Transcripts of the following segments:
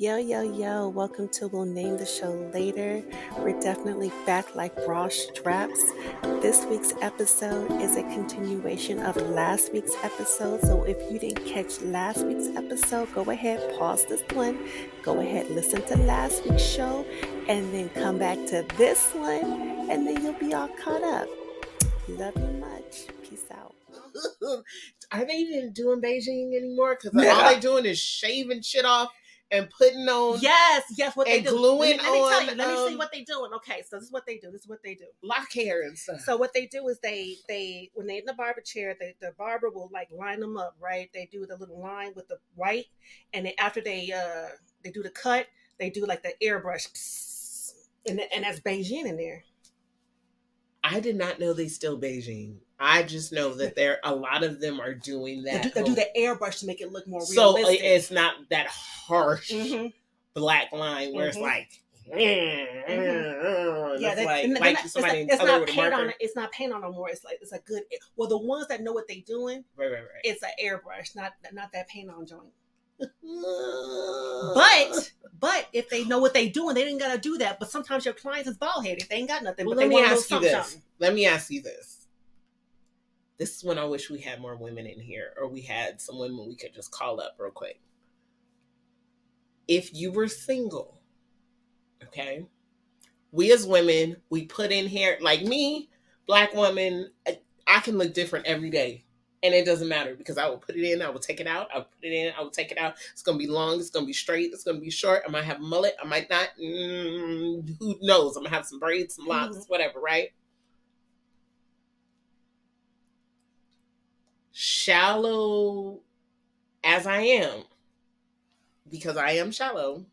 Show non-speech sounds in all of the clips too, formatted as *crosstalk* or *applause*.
Yo, yo, yo, welcome to We'll Name the Show Later. We're definitely back like bra straps. This week's episode is a continuation of last week's episode. So if you didn't catch last week's episode, go ahead, pause this one, go ahead, listen to last week's show, and then come back to this one, and then you'll be all caught up. Love you much. Peace out. *laughs* Are they even doing Beijing anymore? Because *laughs* all they're doing is shaving shit off and putting on Yes, yes, what they And do. gluing let me, let me tell you. Let me see um, what they doing. Okay, so this is what they do. This is what they do. lock hair and stuff. So what they do is they they when they in the barber chair, they, the barber will like line them up, right? They do the little line with the white, and then after they uh they do the cut, they do like the airbrush, and and that's Beijing in there. I did not know they still Beijing. I just know that there a lot of them are doing They that. do, they do the airbrush to make it look more so realistic. it's not that harsh Mhm. black line where Mhm. it's like. Yeah, Yeah, they- like, and like not- it's not, in it's not paint on it. It's not paint on no more. It's like it's a good. Well, the ones that know what they're doing, Right, right, right. it's an airbrush, not not that paint on joint. But But if they know what they're doing, they didn't gotta do that. But sometimes your clients is bald headed. They ain't got nothing. Well, but let they me ask you this. something, something. Let me ask you this. This is when I wish we had more women in here, or we had some women we could just call up real quick. If you were single, okay, we as women, we put in here, like me, black woman, I- I can look different every day. And it doesn't matter because I will put it in, I will take it out, I'll put it in, I will take it out. It's gonna be long, it's gonna be straight, it's gonna be short. I might have mullet, I might not. Mm, who knows? I'm gonna have some braids, some locks, Mhm. whatever, right? Shallow as I am, because I am shallow,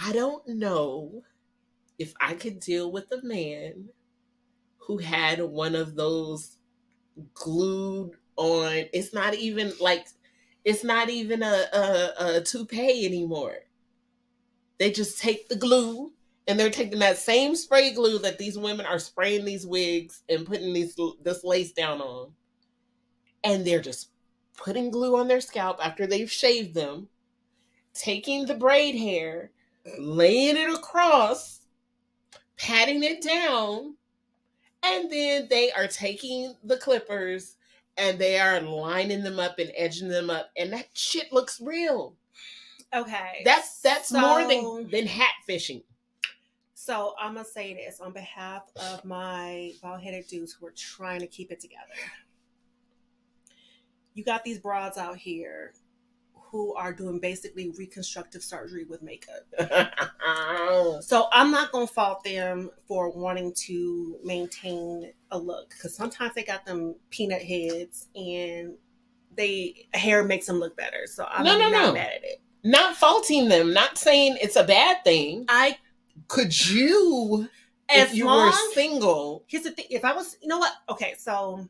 I don't know if I could deal with a man who had one of those glued on. It's not even like it's not even a, a, a toupee anymore. They just take the glue and they're taking that same spray glue that these women are spraying these wigs and putting these this lace down on, and they're just putting glue on their scalp after they've shaved them, taking the braid hair, laying it across, patting it down, and then they are taking the clippers and they are lining them up and edging them up, and that shit looks real. Okay. That's that's more than than hat fishing. So I'm gonna say this on behalf of my bald headed dudes who are trying to keep it together. You got these broads out here who are doing basically reconstructive surgery with makeup. *laughs* So I'm not gonna fault them for wanting to maintain a look because sometimes they got them peanut heads and they hair makes them look better. So I'm No, no, not no. mad at it. not faulting them, not saying it's a bad thing. I Could you, as if you long were single, here's the thing. If I was, you know what? Okay, so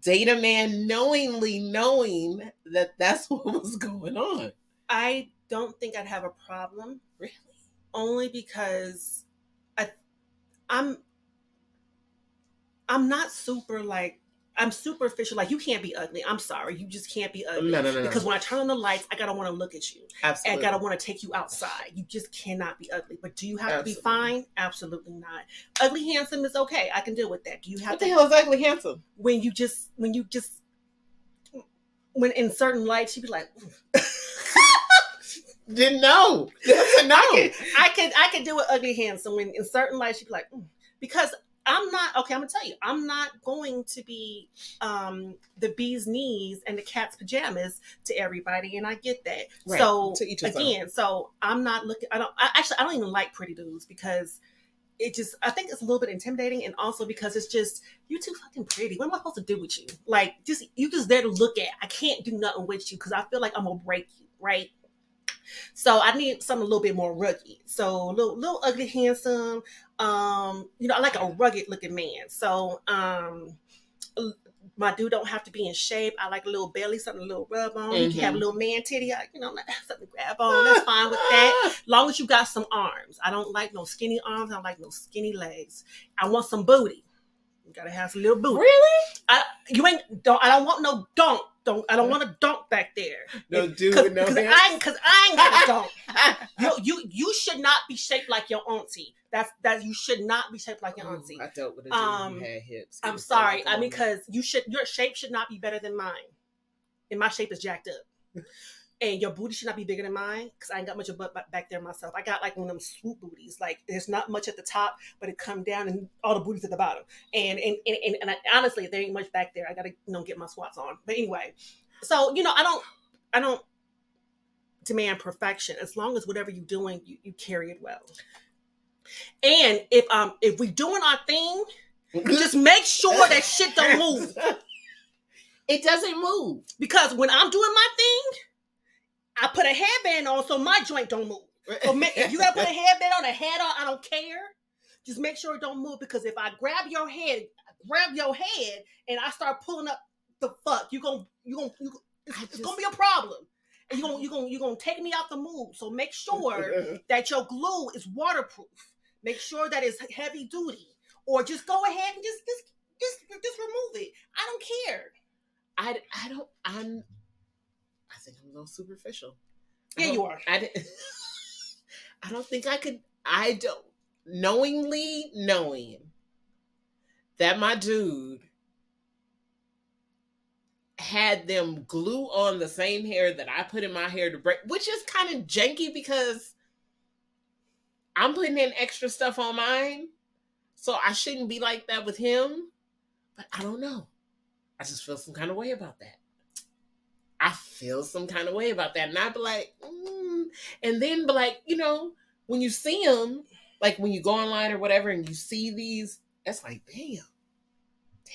date a man knowingly knowing that that's *laughs* what was going on? I don't think I'd have a problem Really? only because I I'm I'm not super like I'm superficial. Like you can't be ugly. I'm sorry, you just can't be ugly. No, no, no, no. Because when I turn on the lights, I gotta want to look at you. And I gotta want to take you outside. You just cannot be ugly. But do you have to be fine? Absolutely not. Ugly handsome is okay. I can deal with that. Do you have what to the hell is ugly handsome? when you just when you just when in certain lights you'd be like *laughs* Didn't know. That's a no. I can, I can I can do it ugly handsome when in certain lights you'd be like "Mm." because I'm not okay. I'm gonna tell you, I'm not going to be um the bee's knees and the cat's pajamas to everybody, and I get that. Right. So To each his own. again, so I'm not looking. I don't I, actually. I don't even like pretty dudes because it just. I think it's a little bit intimidating, and also because it's just you too fucking pretty. What am I supposed to do with you? Like just you just there to look at. I can't do nothing with you because I feel like I'm gonna break you, right? So I need something a little bit more rugged. So a little, little ugly, handsome. Um, you know, I like a rugged looking man. So um, my dude don't have to be in shape. I like a little belly, something a little rub on. You can have a Mhm. little man titty, I- you know, something to grab on. That's fine with that. *laughs* long as you got some arms. I don't like no skinny arms. I don't like no skinny legs. I want some booty. You gotta have some little booty. Really? I, you ain't don't. I don't want no don't. Don't I don't want to dunk back there. No If- dude Cause, with no 'cause? I ain't cause I ain't got a *laughs* dunk. You you you should not be shaped like your auntie. That's that you should not be shaped like your Ooh, auntie. I dealt with a dude Um, who had hips. I'm sorry. I mean, "Oh, because you should your shape should not be better than mine, and my shape is jacked up. And your booty should not be bigger than mine because I ain't got much of butt back there myself. I got like one of them swoop booties. Like there's not much at the top, but it come down and all the booties at the bottom. And and and, and, and I, honestly, there ain't much back there. I gotta you know get my squats on. But anyway, so you know I don't I don't demand perfection as long as whatever you're doing you, you carry it well. And if um if we doing our thing, just make sure that shit don't move. *laughs* It doesn't move. Because when I'm doing my thing, I put a headband on so my joint don't move. So ma- if you gotta put a headband on, a head on, I don't care. Just make sure it don't move because if I grab your head, grab your head, and I start pulling up the fuck, you gonna you gonna you, it's, it's gonna be a problem. And you gonna you gonna you gonna take me out the move. So make sure *laughs* that your glue is waterproof. Make sure that it's heavy duty, or just go ahead and just just just just remove it. I don't care. I, I don't I'm I think I'm a little superficial. Yeah, you are. I, *laughs* I don't think I could I don't knowingly knowing that my dude had them glue on the same hair that I put in my hair to break, which is kind of janky because I'm putting in extra stuff on mine. So I shouldn't be like that with him. But I don't know. I just feel some kind of way about that. I feel some kind of way about that. And I'd be like, mm. and then be like, you know, when you see them, like when you go online or whatever and you see these, that's like, damn,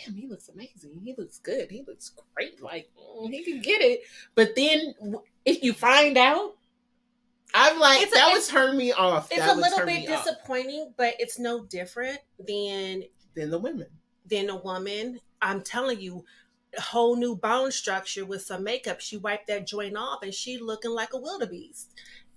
damn, he looks amazing. He looks good. He looks great. Like, mm, he can get it. But then if you find out, I'm like, It's a- that would it's- turn me off. It's That a little bit me off disappointing, but it's no different than than the women. than a woman. I'm telling you, a whole new bone structure with some makeup. She wiped that joint off, and she looking like a wildebeest.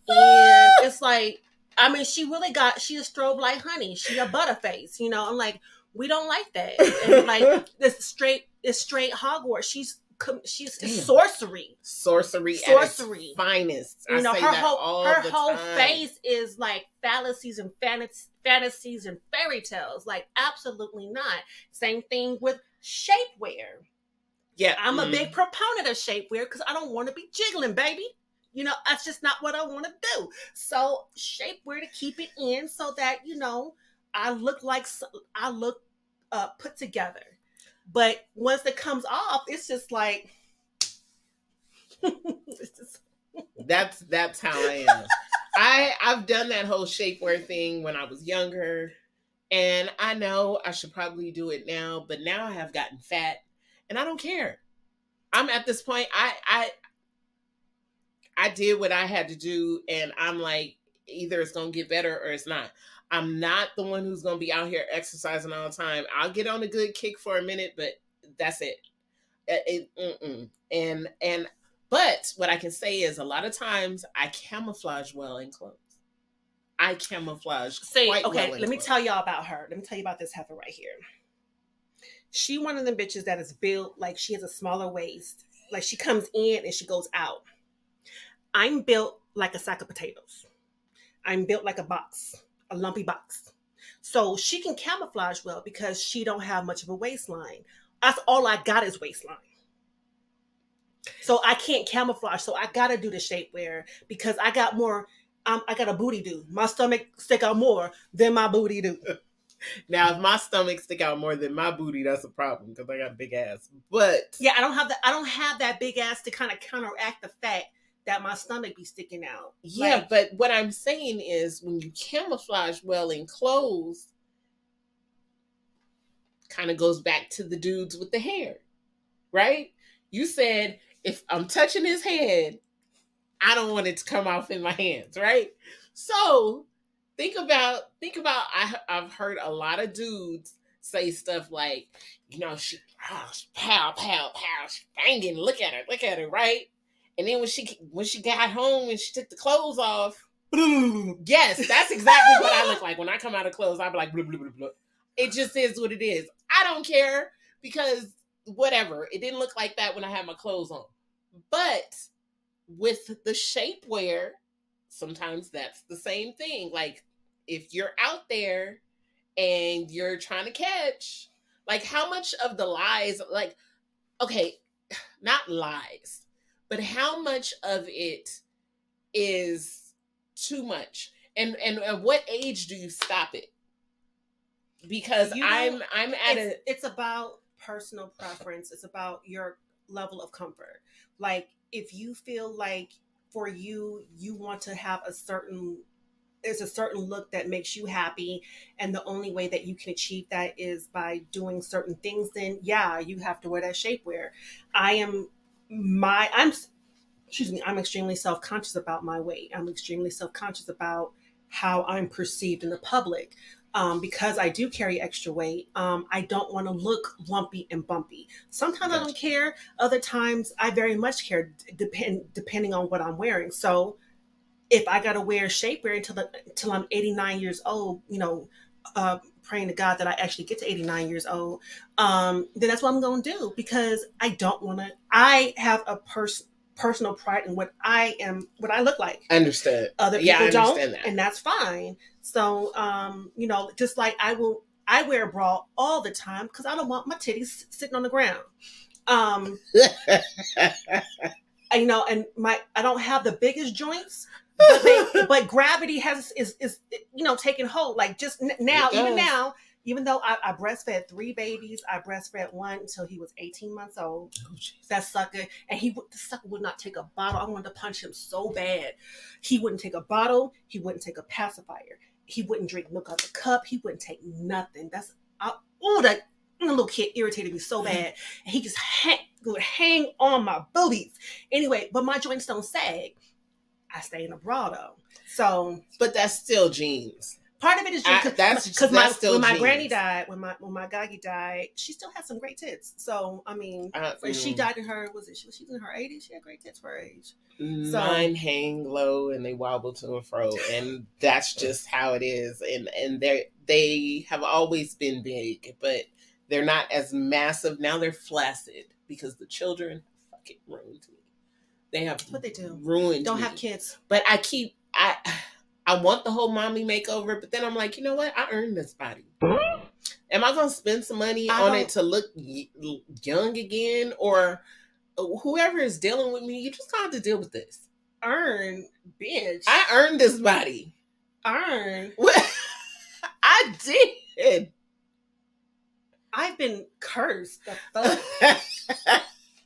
And ah! it's like, I mean, she really got. She a strobe like honey. She a butterface. You know, I'm like, we don't like that. And like *laughs* this straight, this straight Hogwarts. She's she's Damn. sorcery. Sorcery, Sorcery. finest. you know her whole her whole time. face is like fallacies and fantas- fantasies and fairy tales like absolutely not same thing with shapewear Yeah, i'm a mm. big proponent of shapewear because i don't want to be jiggling baby you know that's just not what i want to do so shapewear to keep it in so that you know i look like I look uh put together but once it comes off it's just like *laughs* it's just That's that's how I am. I I've done that whole shapewear thing when I was younger, and I know I should probably do it now, but now I have gotten fat, and I don't care. I'm at this point. I I I did what I had to do, and I'm like, either it's gonna get better or it's not. I'm not the one who's gonna be out here exercising all the time. I'll get on a good kick for a minute, but that's it. Uh, it- it- And and but what I can say is a lot of times I camouflage well in clothes. I camouflage Say, okay, well let me tell y'all about her. Let me tell you about this heifer right here. She one of them bitches that is built like she has a smaller waist. Like she comes in and she goes out. I'm built like a sack of potatoes. I'm built like a box, a lumpy box. So she can camouflage well because she don't have much of a waistline. That's all I got is waistline. So I can't camouflage. So I gotta do the shapewear because I got more. Um, I got a booty do. My stomach stick out more than my booty do. *laughs* Now, if my stomach stick out more than my booty, that's a problem because I got a big ass. But Yeah, I don't have that. I don't have that big ass to kind of counteract the fact that my stomach be sticking out. yeah, Like, but what I'm saying is when you camouflage well in clothes, kind of goes back to the dudes with the hair, right? You said if I'm touching his head, I don't want it to come off in my hands, right? So think about think about I I've heard a lot of dudes say stuff like, you know, she oh, she pow pow pow, she banging. Look at her, look at her, right? And then when she when she got home and she took the clothes off, *laughs* yes, that's exactly what I look like when I come out of clothes. I'm like, blah, blah, blah, blah. It just is what it is. I don't care because whatever. It didn't look like that when I had my clothes on. But with the shapewear, sometimes that's the same thing. Like if you're out there and you're trying to catch, like how much of the lies, like, okay, *sighs* not lies, but how much of it is too much? And and at what age do you stop it? Because You know, I'm I'm at it's, a it's about personal preference. It's about your level of comfort. Like if you feel like for you, you want to have a certain there's a certain look that makes you happy and the only way that you can achieve that is by doing certain things then yeah you have to wear that shapewear i am my i'm excuse me i'm extremely self-conscious about my weight i'm extremely self-conscious about how i'm perceived in the public um, because I do carry extra weight, um, I don't want to look lumpy and bumpy. Sometimes I don't care. Other times I very much care, depend depending on what I'm wearing. So if I got to wear shapewear until the, until I'm 89 years old, you know, uh, praying to God that I actually get to 89 years old, um, then that's what I'm going to do because I don't want to. I have a person personal pride in what I am, what I look like Understand? other Yeah, people I don't that. and that's fine so um you know just like i will i wear a bra all the time because i don't want my titties sitting on the ground um *laughs* and, you know and my i don't have the biggest joints but they but gravity has is is you know taking hold. Like just now even now even though I, I breastfed three babies i breastfed one until he was 18 months old. Oh, that sucker and he would the sucker would not take a bottle. I wanted to punch him so bad. He wouldn't take a bottle. He wouldn't take a pacifier. He wouldn't drink milk out of the cup. He wouldn't take nothing. That's oh that little kid irritated me so bad. And he just hang, would hang on my boobies. Anyway but my joints don't sag i stay in a bra though so but that's still jeans. part of it is just that's- because my still when my genes. granny died when my when my gaggy died she still had some great tits so i mean Uh, when she mm. died in her was it she was she was in her 80s she had great tits for her age So- Mine hang low and they wobble to and fro, and that's just how it is. And and they they have always been big, but they're not as massive now. They're flaccid because the children fucking ruined me. They have what they do ruined. don't me. have kids But I keep I I want the whole mommy makeover, but then I'm like, you know what? I earned this body. Am I gonna spend some money I on it to look young again, or uh, whoever is dealing with me? You just gonna have to deal with this. earn bitch I earned this body. earn *laughs* I did. i've been cursed the *laughs* fuck?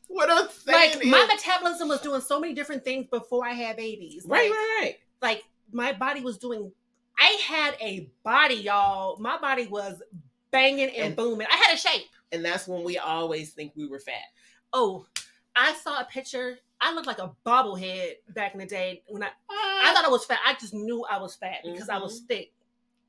What I'm saying like is, my metabolism was doing so many different things before i had babies right, Like, right, right. like my body was doing i had a body y'all my body was banging and, And- booming i had a shape And that's when we always think we were fat. oh i saw a picture i looked like a bobblehead back in the day when i I thought I was fat. I just knew I was fat because I was mm-hmm. thick.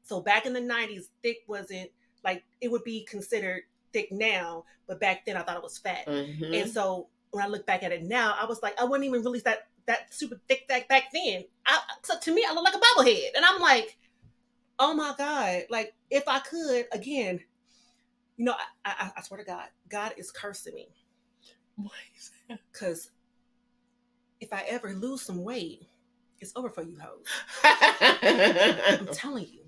So back in the nineties, thick wasn't like it would be considered thick now, but back then I thought it was fat. Mhm. And so when I look back at it now, I was like, I wasn't even really that that super thick back back then. I, so to me, I look like a bobblehead, and I'm like, oh my god! Like if I could again, you know, I, I, I swear to God, God is cursing me Why is that? because if I ever lose some weight, it's over for you hoes. *laughs* I'm telling you.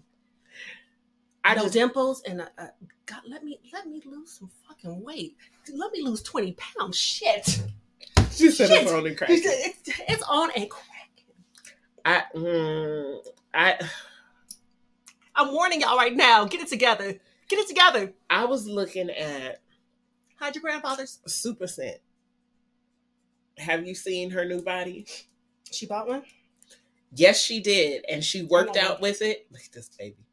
I no just dimples and uh, uh, God, let me let me lose some fucking weight. Let me lose twenty pounds. Shit, she said Shit. it's on and cracking. it's, it's on and cracking. I mm, I I'm warning y'all right now. Get it together. Get it together. I was looking at Hide your grandfather's. Super Scent. Have you seen her new body? She bought one. Yes, she did, and she worked Oh. out with it. Look at this baby.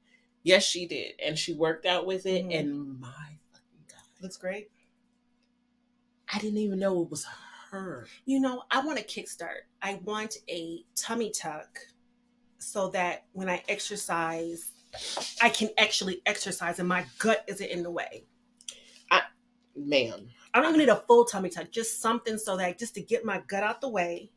Yes, she did, and she worked out with it. Mhm. And my fucking god, Looks great. I didn't even know it was her. You know, I want a kickstart. I want a tummy tuck so that when I exercise, I can actually exercise and my gut isn't in the way. Ma'am, I don't even need a full tummy tuck, just something so that just to get my gut out the way.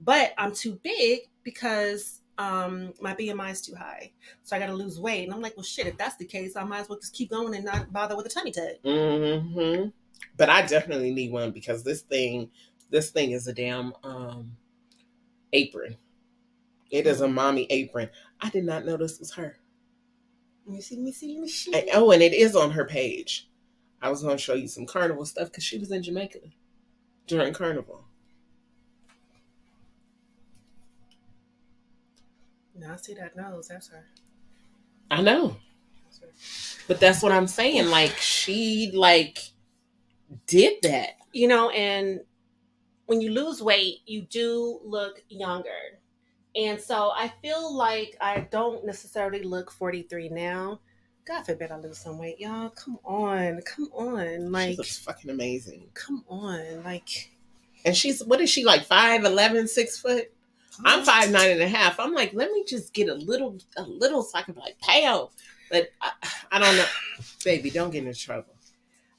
But I'm too big because um my BMI is too high. So I gotta lose weight. And I'm like, well shit, if that's the case, I might as well just keep going and not bother with a tummy tuck. mm-hmm. But I definitely need one because this thing, this thing is a damn um apron. It is a mommy apron. I did not know this was her. You see, me see, me see. And- oh, and it is on her page. I was going to show you some carnival stuff because she was in Jamaica during carnival. Now I see that nose. That's her. I know, That's her. but that's what I'm saying. Like she like did that. You know, and when you lose weight, you do look younger. And so I feel like I don't necessarily look 43 now. God forbid I lose some weight, y'all. Come on, come on, Like she looks fucking amazing. come on, like. And she's what is she like five eleven, six foot? I'm five nine and a half. I'm like, let me just get a little, a little, so I can be like, pow. But I, I don't know, baby. Don't get into trouble.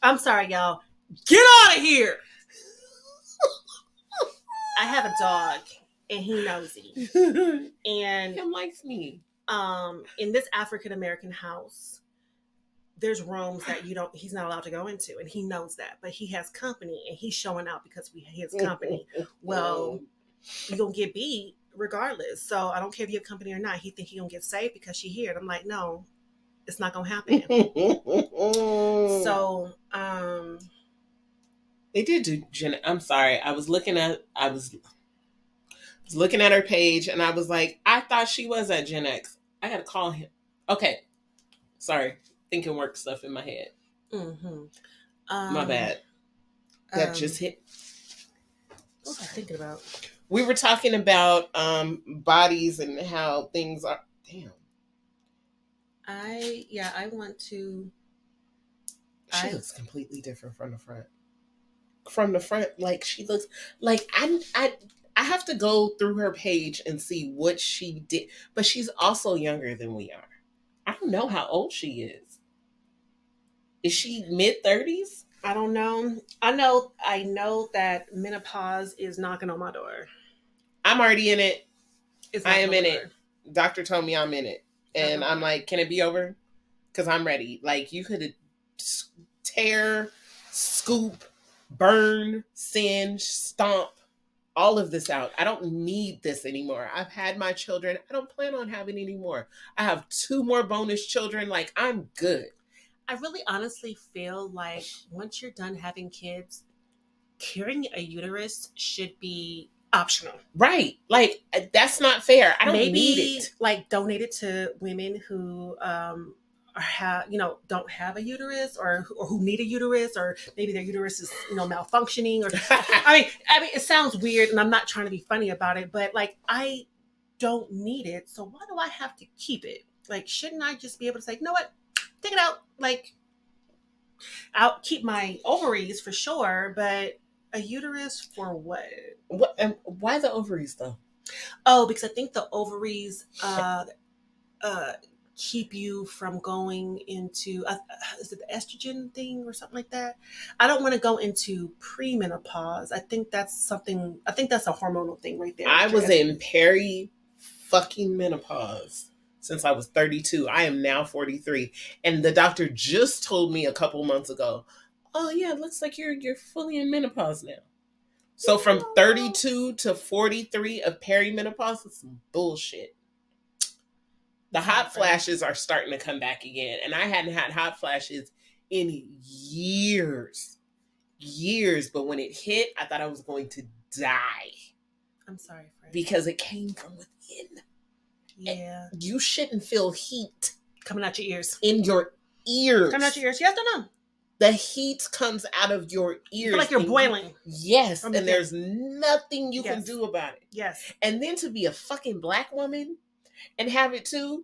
I'm sorry, y'all. Get out of here. I have a dog, and he knows nosy. *laughs* And Him likes me. um in this African American house, there's rooms that you don't he's not allowed to go into and he knows that. But he has company and he's showing out because we has company. *laughs* Well, You're gonna get beat regardless. So I don't care if you have company or not. He think he gonna get saved because she here. And I'm like, no, it's not gonna happen. so *laughs* so um they did do Gen. I'm sorry. I was looking at. I was, was looking at her page, and I was like, I thought she was at Gen X. I gotta call him. Okay, sorry. Thinking work stuff in my head. mhm. um My bad. That um, just hit. what was I thinking about? We were talking about um bodies and how things are. Damn. I yeah, I want to She I- looks completely different from the front. From the front, like she looks like I I I have to go through her page and see what she did. But she's also younger than we are. I don't know how old she is. Is she mid thirties? I don't know. I know I know that menopause is knocking on my door. I'm already in it. It's I am in it. Doctor told me I'm in it, and Uh-huh. I'm like, can it be over? Because I'm ready. Like you could tear, scoop, burn, singe, stomp, all of this out. I don't need this anymore. I've had my children. I don't plan on having any more. I have two more bonus children. Like I'm good. I really honestly feel like once you're done having kids, carrying a uterus should be optional. Right. Like that's not fair. I don't Maybe need it. like donate it to women who um are have you know don't have a uterus or or who need a uterus or maybe their uterus is you know malfunctioning or *laughs* I mean I mean it sounds weird and I'm not trying to be funny about it but like I don't need it so why do I have to keep it like shouldn't I just be able to say you know what take it out like I'll keep my ovaries for sure but a uterus for what what, and why the ovaries though? Oh, because I think the ovaries uh, uh, keep you from going into uh, is it the estrogen thing or something like that? I don't want to go into premenopause. I think that's something. I think that's a hormonal thing right there. I was in peri fucking menopause since I was 32. I am now 43. And the doctor just told me a couple months ago, "Oh yeah, it looks like you're you're fully in menopause now." So from 32 to 43 of perimenopause is some bullshit. The hot flashes are starting to come back again, and I hadn't had hot flashes in years. Years, but when it hit, I thought I was going to die I'm sorry, Fred. because it came from within. Yeah, You shouldn't feel heat coming out your ears. in your ears. Coming out your ears. Yes, or no? The heat comes out of your ears. You like you're you- boiling. yes, and there's nothing you can do about it. Yes. And then to be a fucking black woman and have it too,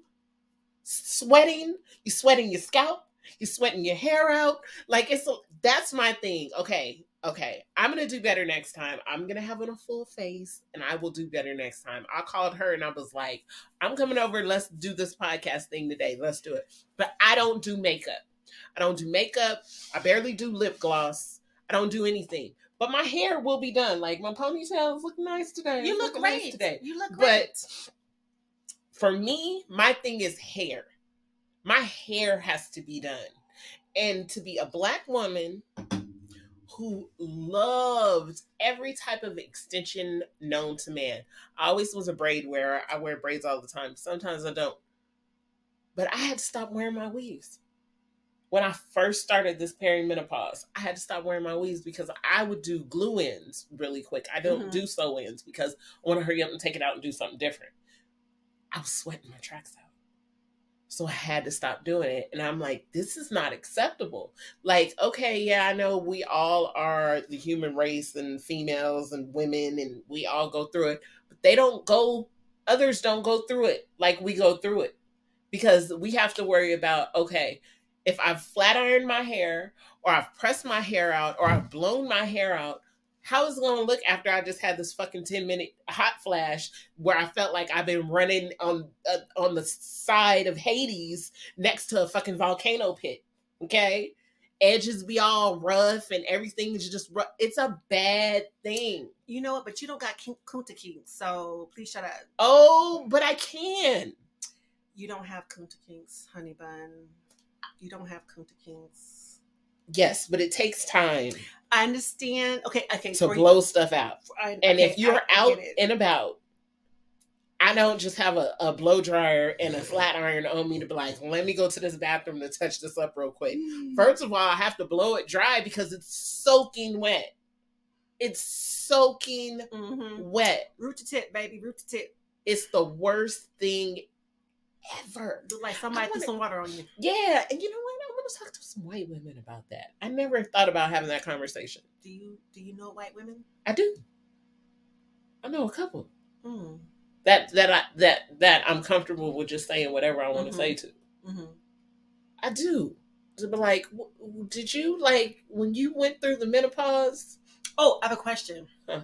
sweating, You're sweating your scalp, You're sweating your hair out. Like it's a, that's my thing. Okay, okay, I'm gonna do better next time. I'm gonna have on a full face, and I will do better next time. I called her and I was like, I'm coming over. Let's do this podcast thing today. Let's do it. But I don't do makeup. I don't do makeup. I barely do lip gloss. I don't do anything. But my hair will be done. Like my ponytails look nice today. You look looking nice great. today. You look great. But for me, my thing is hair. My hair has to be done. And to be a black woman who loved every type of extension known to man. I always was a braid wearer. I wear braids all the time. Sometimes I don't. But I had to stop wearing my weaves. When I first started this perimenopause, I had to stop wearing my weaves because I would do glue ins really quick. I don't Mhm. do sew ins because I want to hurry up and take it out and do something different. I was sweating my tracks out. So I had to stop doing it. And I'm like, this is not acceptable. Like, okay, yeah, I know we all are the human race and females and women and we all go through it, but they don't go, others don't go through it like we go through it. Because we have to worry about, okay, if I've flat ironed my hair or I've pressed my hair out or I've blown my hair out, how is it going to look after I just had this fucking 10 minute hot flash where I felt like I've been running on uh, on the side of Hades next to a fucking volcano pit? Okay? Edges be all rough and everything is just rough. It's a bad thing. You know what? But you don't got kunta kinks, so please shut up. Oh, but I can. You don't have kunta kinks, honey bun. You don't have kunta kinks. Yes, but it takes time I understand. Okay, okay. to blow stuff out. I- And okay, if you're I- out and about, I don't just have a, a blow dryer and a flat iron on me to be like, let me go to this bathroom to touch this up real quick. First of all, I have to blow it dry because it's soaking wet. It's soaking Mhm. wet. root to tip, baby, root to tip. It's the worst thing ever. Look like somebody I threw wanna- some water on you. Yeah, and you know what? I want to talk to some white women about that. I never thought about having that conversation. Do you do you know white women? I do. I know a couple Mm. that that I that that I'm comfortable with just saying whatever I want to say to. hmm I do. To be like, w- did you like when you went through the menopause? Oh, I have a question. Huh.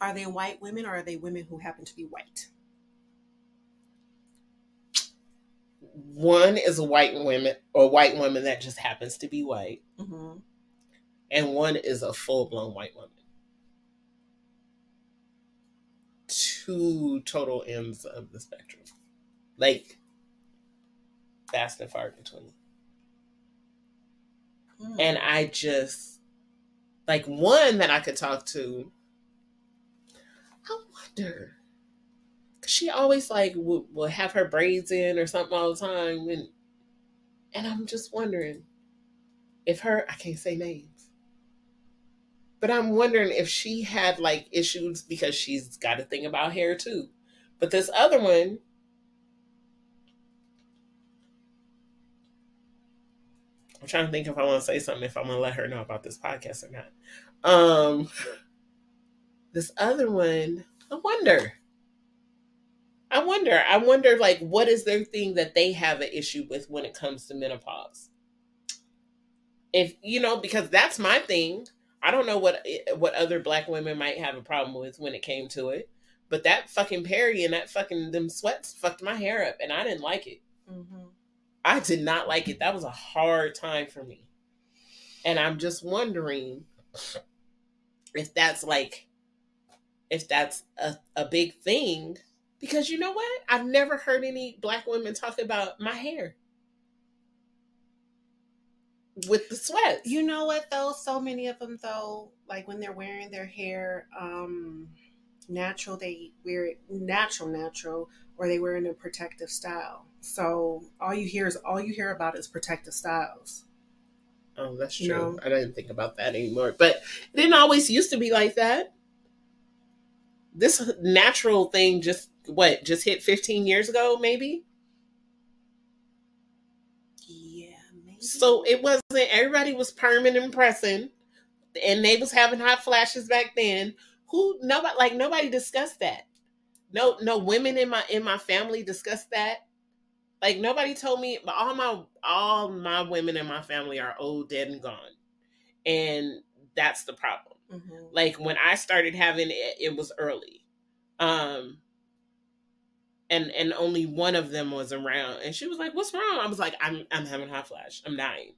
Are they white women or are they women who happen to be white? One is a white woman or white woman that just happens to be white, hmm and one is a full blown white woman. Two total ends of the spectrum, like fast and far between. Mm. and I just like one that I could talk to. I wonder, she always like will, will have her braids in or something all the time, and and I'm just wondering if her I can't say names, but I'm wondering if she had like issues because she's got a thing about hair too. But this other one, I'm trying to think if I want to say something if I'm gonna let her know about this podcast or not. Um this other one, I wonder. I wonder. I wonder like what is their thing that they have an issue with when it comes to menopause? If you know, because that's my thing. I don't know what what other black women might have a problem with when it came to it. But that fucking peri and that fucking them sweats fucked my hair up and I didn't like it. Mhm. I did not like it. That was a hard time for me. And I'm just wondering if that's like if that's a, a big thing. Because you know what? I've never heard any black women talk about my hair. With the sweats. You know what though? So many of them though, like when they're wearing their hair um natural, they wear it natural, natural, or they wear it in a protective style. So all you hear is all you hear about is protective styles. Oh, that's true. No. I didn't think about that anymore. But it didn't always used to be like that. This natural thing just what just hit 15 years ago, maybe. Yeah, maybe. So it wasn't everybody was perming and pressing, and they was having hot flashes back then. Who nobody like nobody discussed that. No, no women in my in my family discussed that. Like nobody told me. But all my all my women in my family are old, dead, and gone, and that's the problem. Mhm. Like when I started having it, it was early, um, and and only one of them was around, and she was like, "What's wrong?" I was like, "I'm I'm having hot flash. I'm dying,"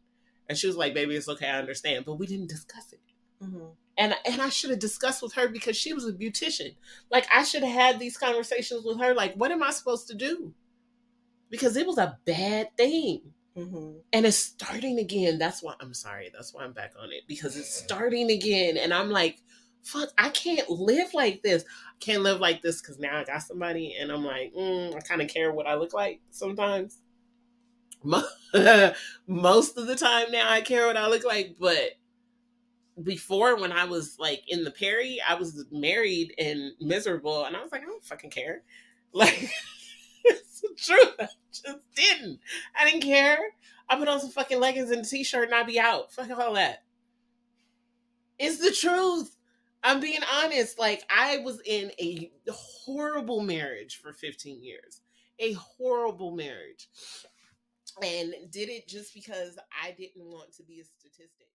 and she was like, "Baby, it's okay. I understand," but we didn't discuss it Mhm. and and I should have discussed with her because she was a beautician. Like I should have had these conversations with her. Like, what am I supposed to do? Because it was a bad thing. Mm-hmm. And it's starting again. That's why I'm sorry. That's why I'm back on it because it's starting again. And I'm like, fuck, I can't live like this. Can't live like this because now I got somebody and I'm like, mm, I kind of care what I look like sometimes. *laughs* Most of the time now I care what I look like, but before when I was like in the peri, I was married and miserable and I was like, I don't fucking care. *laughs* Like it's the truth. I just didn't. I didn't care. I put on some fucking leggings and a t-shirt and I'd be out. Fuck all that. It's the truth. I'm being honest. Like I was in a horrible marriage for 15 years. A horrible marriage. And did it just because I didn't want to be a statistic.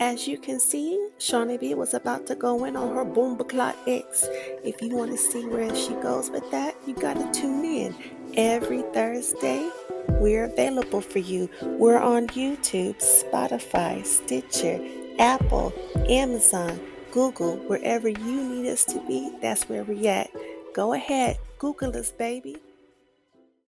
As you can see, Shawnee B was about to go in on her Boombaclot X. If you want to see where she goes with that, you got to tune in. Every Thursday, we're available for you. We're on YouTube, Spotify, Stitcher, Apple, Amazon, Google, wherever you need us to be, that's where we're at. Go ahead, Google us, baby.